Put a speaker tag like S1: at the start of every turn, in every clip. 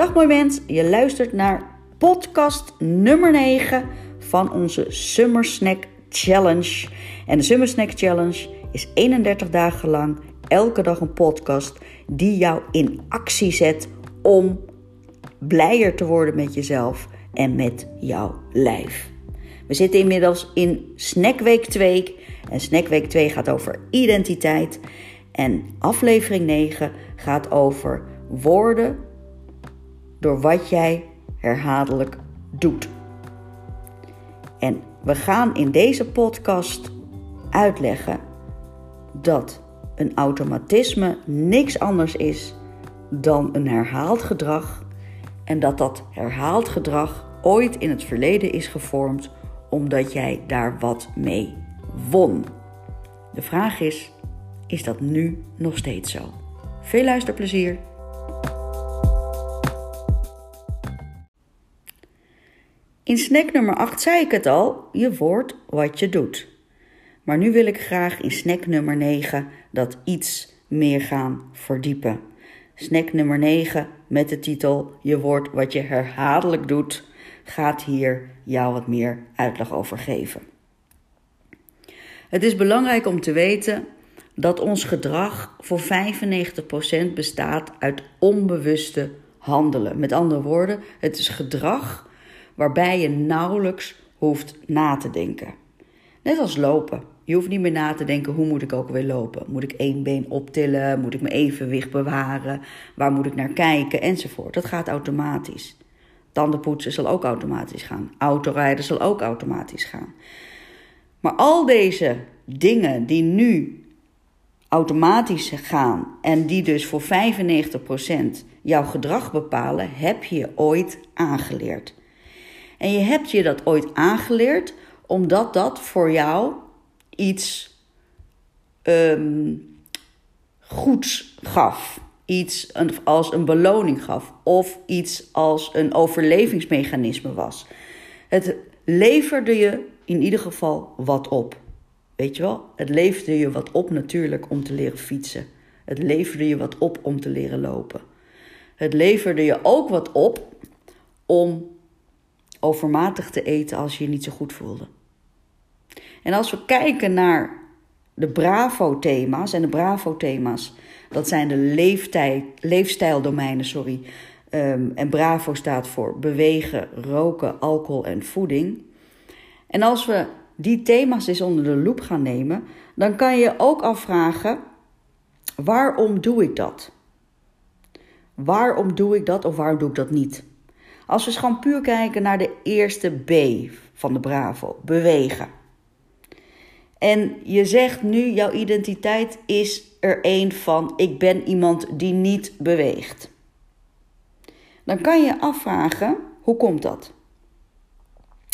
S1: Dag mooi je luistert naar podcast nummer 9 van onze Summer Snack Challenge. En de Summer Snack Challenge is 31 dagen lang elke dag een podcast die jou in actie zet om blijer te worden met jezelf en met jouw lijf. We zitten inmiddels in Snackweek 2 en Snackweek 2 gaat over identiteit en aflevering 9 gaat over woorden door wat jij herhaaldelijk doet. En we gaan in deze podcast uitleggen dat een automatisme niks anders is dan een herhaald gedrag en dat dat herhaald gedrag ooit in het verleden is gevormd omdat jij daar wat mee won. De vraag is: is dat nu nog steeds zo? Veel luisterplezier! In snack nummer 8 zei ik het al: je wordt wat je doet. Maar nu wil ik graag in snack nummer 9 dat iets meer gaan verdiepen. Snack nummer 9 met de titel Je wordt wat je herhaaldelijk doet, gaat hier jou wat meer uitleg over geven. Het is belangrijk om te weten dat ons gedrag voor 95% bestaat uit onbewuste handelen. Met andere woorden, het is gedrag waarbij je nauwelijks hoeft na te denken. Net als lopen. Je hoeft niet meer na te denken hoe moet ik ook weer lopen. Moet ik één been optillen? Moet ik mijn evenwicht bewaren? Waar moet ik naar kijken? Enzovoort. Dat gaat automatisch. Tandenpoetsen zal ook automatisch gaan. Autorijden zal ook automatisch gaan. Maar al deze dingen die nu automatisch gaan en die dus voor 95% jouw gedrag bepalen, heb je ooit aangeleerd. En je hebt je dat ooit aangeleerd omdat dat voor jou iets um, goeds gaf. Iets als een beloning gaf. Of iets als een overlevingsmechanisme was. Het leverde je in ieder geval wat op. Weet je wel? Het leverde je wat op natuurlijk om te leren fietsen. Het leverde je wat op om te leren lopen. Het leverde je ook wat op om overmatig te eten als je je niet zo goed voelde. En als we kijken naar de Bravo-thema's, en de Bravo-thema's, dat zijn de leeftijd, leefstijldomeinen, sorry. Um, en Bravo staat voor bewegen, roken, alcohol en voeding. En als we die thema's eens onder de loep gaan nemen, dan kan je ook afvragen: waarom doe ik dat? Waarom doe ik dat of waarom doe ik dat niet? Als we gewoon puur kijken naar de eerste B van de Bravo, bewegen. En je zegt nu, jouw identiteit is er een van, ik ben iemand die niet beweegt. Dan kan je afvragen, hoe komt dat?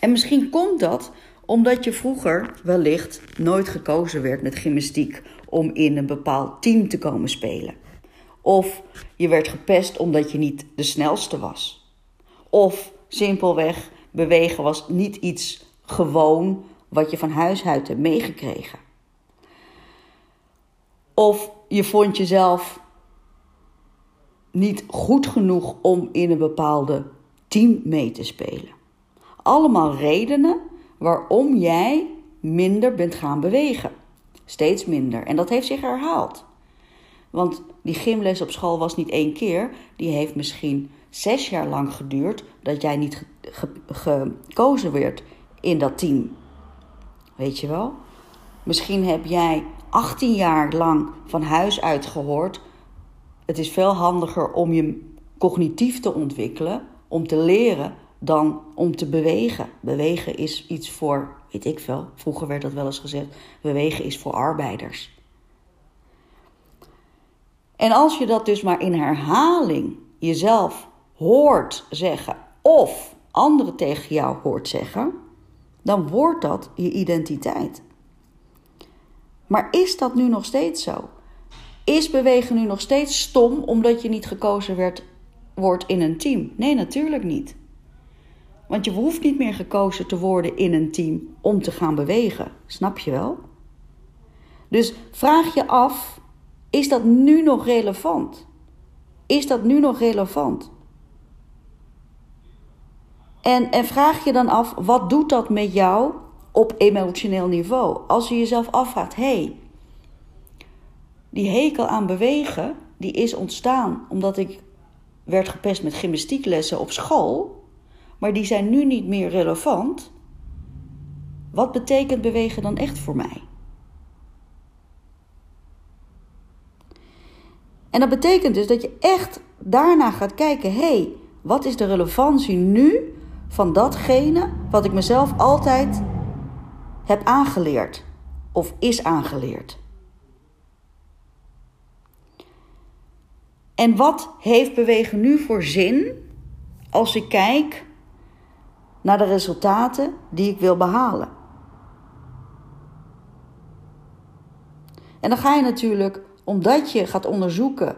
S1: En misschien komt dat omdat je vroeger wellicht nooit gekozen werd met gymnastiek om in een bepaald team te komen spelen. Of je werd gepest omdat je niet de snelste was. Of simpelweg bewegen was niet iets gewoon wat je van huis uit hebt meegekregen. Of je vond jezelf niet goed genoeg om in een bepaalde team mee te spelen. Allemaal redenen waarom jij minder bent gaan bewegen. Steeds minder. En dat heeft zich herhaald. Want die gymles op school was niet één keer. Die heeft misschien zes jaar lang geduurd dat jij niet gekozen werd in dat team. Weet je wel? Misschien heb jij 18 jaar lang van huis uit gehoord. Het is veel handiger om je cognitief te ontwikkelen, om te leren, dan om te bewegen. Bewegen is iets voor, weet ik veel, vroeger werd dat wel eens gezegd, bewegen is voor arbeiders. En als je dat dus maar in herhaling jezelf hoort zeggen, of anderen tegen jou hoort zeggen, dan wordt dat je identiteit. Maar is dat nu nog steeds zo? Is bewegen nu nog steeds stom omdat je niet gekozen werd, wordt in een team? Nee, natuurlijk niet. Want je hoeft niet meer gekozen te worden in een team om te gaan bewegen. Snap je wel? Dus vraag je af: is dat nu nog relevant? Is dat nu nog relevant? En, en vraag je dan af, wat doet dat met jou op emotioneel niveau? Als je jezelf afvraagt, hé, hey, die hekel aan bewegen, die is ontstaan omdat ik werd gepest met gymnastieklessen op school, maar die zijn nu niet meer relevant. Wat betekent bewegen dan echt voor mij? En dat betekent dus dat je echt daarna gaat kijken: hé, hey, wat is de relevantie nu van datgene wat ik mezelf altijd heb aangeleerd of is aangeleerd? En wat heeft bewegen nu voor zin als ik kijk naar de resultaten die ik wil behalen? En dan ga je natuurlijk, omdat je gaat onderzoeken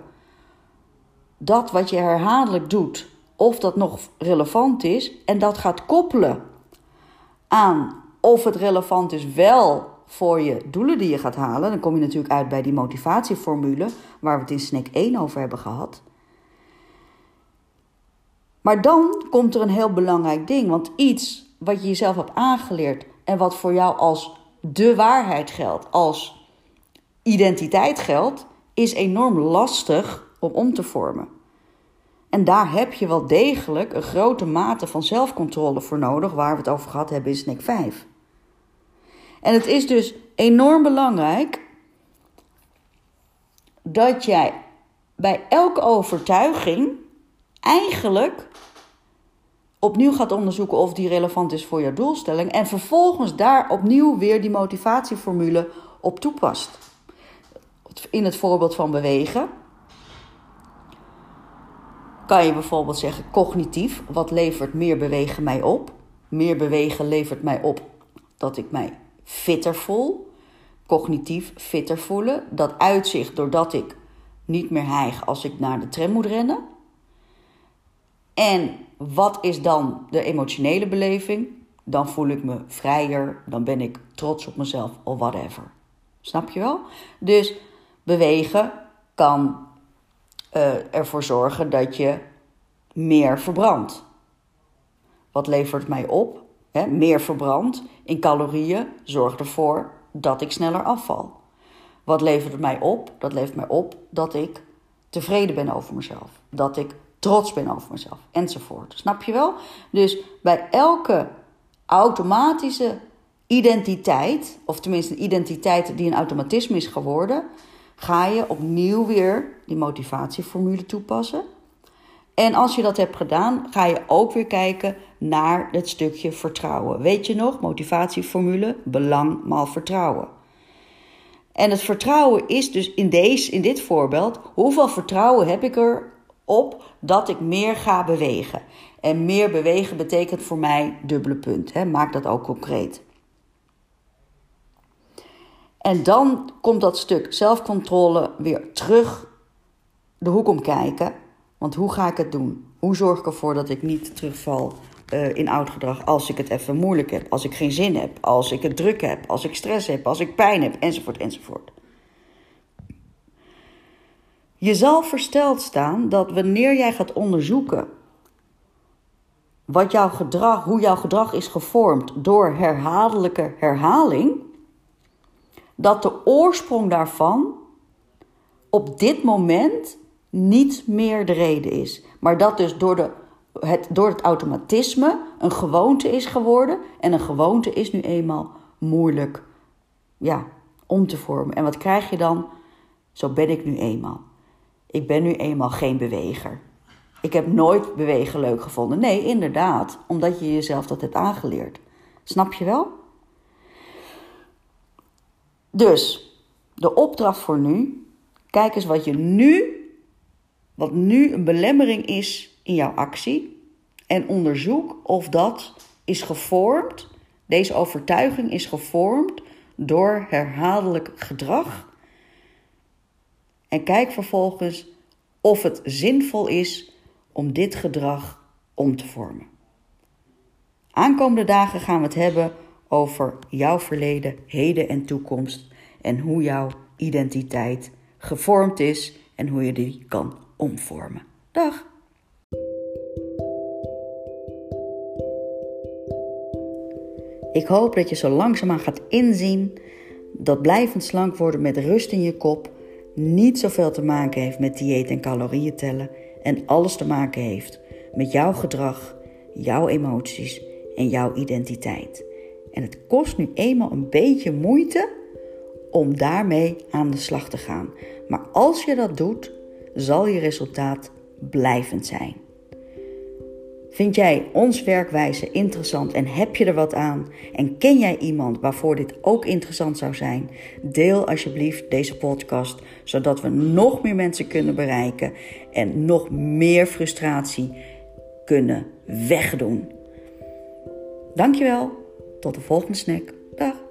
S1: dat wat je herhaaldelijk doet, of dat nog relevant is, en dat gaat koppelen aan of het relevant is wel voor je doelen die je gaat halen. Dan kom je natuurlijk uit bij die motivatieformule, waar we het in snack 1 over hebben gehad. Maar dan komt er een heel belangrijk ding, want iets wat je jezelf hebt aangeleerd en wat voor jou als de waarheid geldt, als identiteit geldt, is enorm lastig om om te vormen. En daar heb je wel degelijk een grote mate van zelfcontrole voor nodig, waar we het over gehad hebben in SNAC 5. En het is dus enorm belangrijk dat jij bij elke overtuiging eigenlijk opnieuw gaat onderzoeken of die relevant is voor jouw doelstelling en vervolgens daar opnieuw weer die motivatieformule op toepast. In het voorbeeld van bewegen kan je bijvoorbeeld zeggen cognitief, wat levert meer bewegen mij op? Meer bewegen levert mij op dat ik mij fitter voel, cognitief fitter voelen. Dat uitzicht doordat ik niet meer hijg als ik naar de tram moet rennen. En wat is dan de emotionele beleving? Dan voel ik me vrijer, dan ben ik trots op mezelf of whatever. Snap je wel? Dus bewegen kan uh, ervoor zorgen dat je meer verbrandt. Wat levert mij op? Meer verbrand in calorieën zorgt ervoor dat ik sneller afval. Wat levert mij op? Dat levert mij op dat ik tevreden ben over mezelf. Dat ik trots ben over mezelf. Enzovoort. Snap je wel? Dus bij elke automatische identiteit, of tenminste een identiteit die een automatisme is geworden, ga je opnieuw weer die motivatieformule toepassen. En als je dat hebt gedaan, ga je ook weer kijken naar het stukje vertrouwen. Weet je nog, motivatieformule, belang maal vertrouwen. En het vertrouwen is dus in, deze, in dit voorbeeld, hoeveel vertrouwen heb ik erop dat ik meer ga bewegen? En meer bewegen betekent voor mij dubbele punt. Hè? Maak dat ook concreet. En dan komt dat stuk zelfcontrole weer terug de hoek om kijken. Want hoe ga ik het doen? Hoe zorg ik ervoor dat ik niet terugval uh, in oud gedrag als ik het even moeilijk heb, als ik geen zin heb, als ik het druk heb, als ik stress heb, als ik pijn heb, enzovoort, enzovoort. Je zal versteld staan dat wanneer jij gaat onderzoeken wat jouw gedrag, hoe jouw gedrag is gevormd door herhaaldelijke herhaling, dat de oorsprong daarvan op dit moment niet meer de reden is. Maar dat dus door, de, het, door het automatisme een gewoonte is geworden. En een gewoonte is nu eenmaal moeilijk ja, om te vormen. En wat krijg je dan? Zo ben ik nu eenmaal. Ik ben nu eenmaal geen beweger. Ik heb nooit bewegen leuk gevonden. Nee, inderdaad, omdat je jezelf dat hebt aangeleerd. Snap je wel? Dus, de opdracht voor nu. Kijk eens wat je nu wat nu een belemmering is in jouw actie. En onderzoek of dat is gevormd, deze overtuiging is gevormd door herhaaldelijk gedrag. En kijk vervolgens of het zinvol is om dit gedrag om te vormen. Aankomende dagen gaan we het hebben over jouw verleden, heden en toekomst en hoe jouw identiteit gevormd is en hoe je die kan omvormen. Dag! Ik hoop dat je zo langzaamaan gaat inzien dat blijvend slank worden met rust in je kop niet zoveel te maken heeft met dieet en calorieën tellen en alles te maken heeft met jouw gedrag, jouw emoties en jouw identiteit. En het kost nu eenmaal een beetje moeite om daarmee aan de slag te gaan. Maar als je dat doet, zal je resultaat blijvend zijn. Vind jij ons werkwijze interessant en heb je er wat aan? En ken jij iemand waarvoor dit ook interessant zou zijn? Deel alsjeblieft deze podcast, zodat we nog meer mensen kunnen bereiken en nog meer frustratie kunnen wegdoen. Dankjewel, tot de volgende snack. Dag.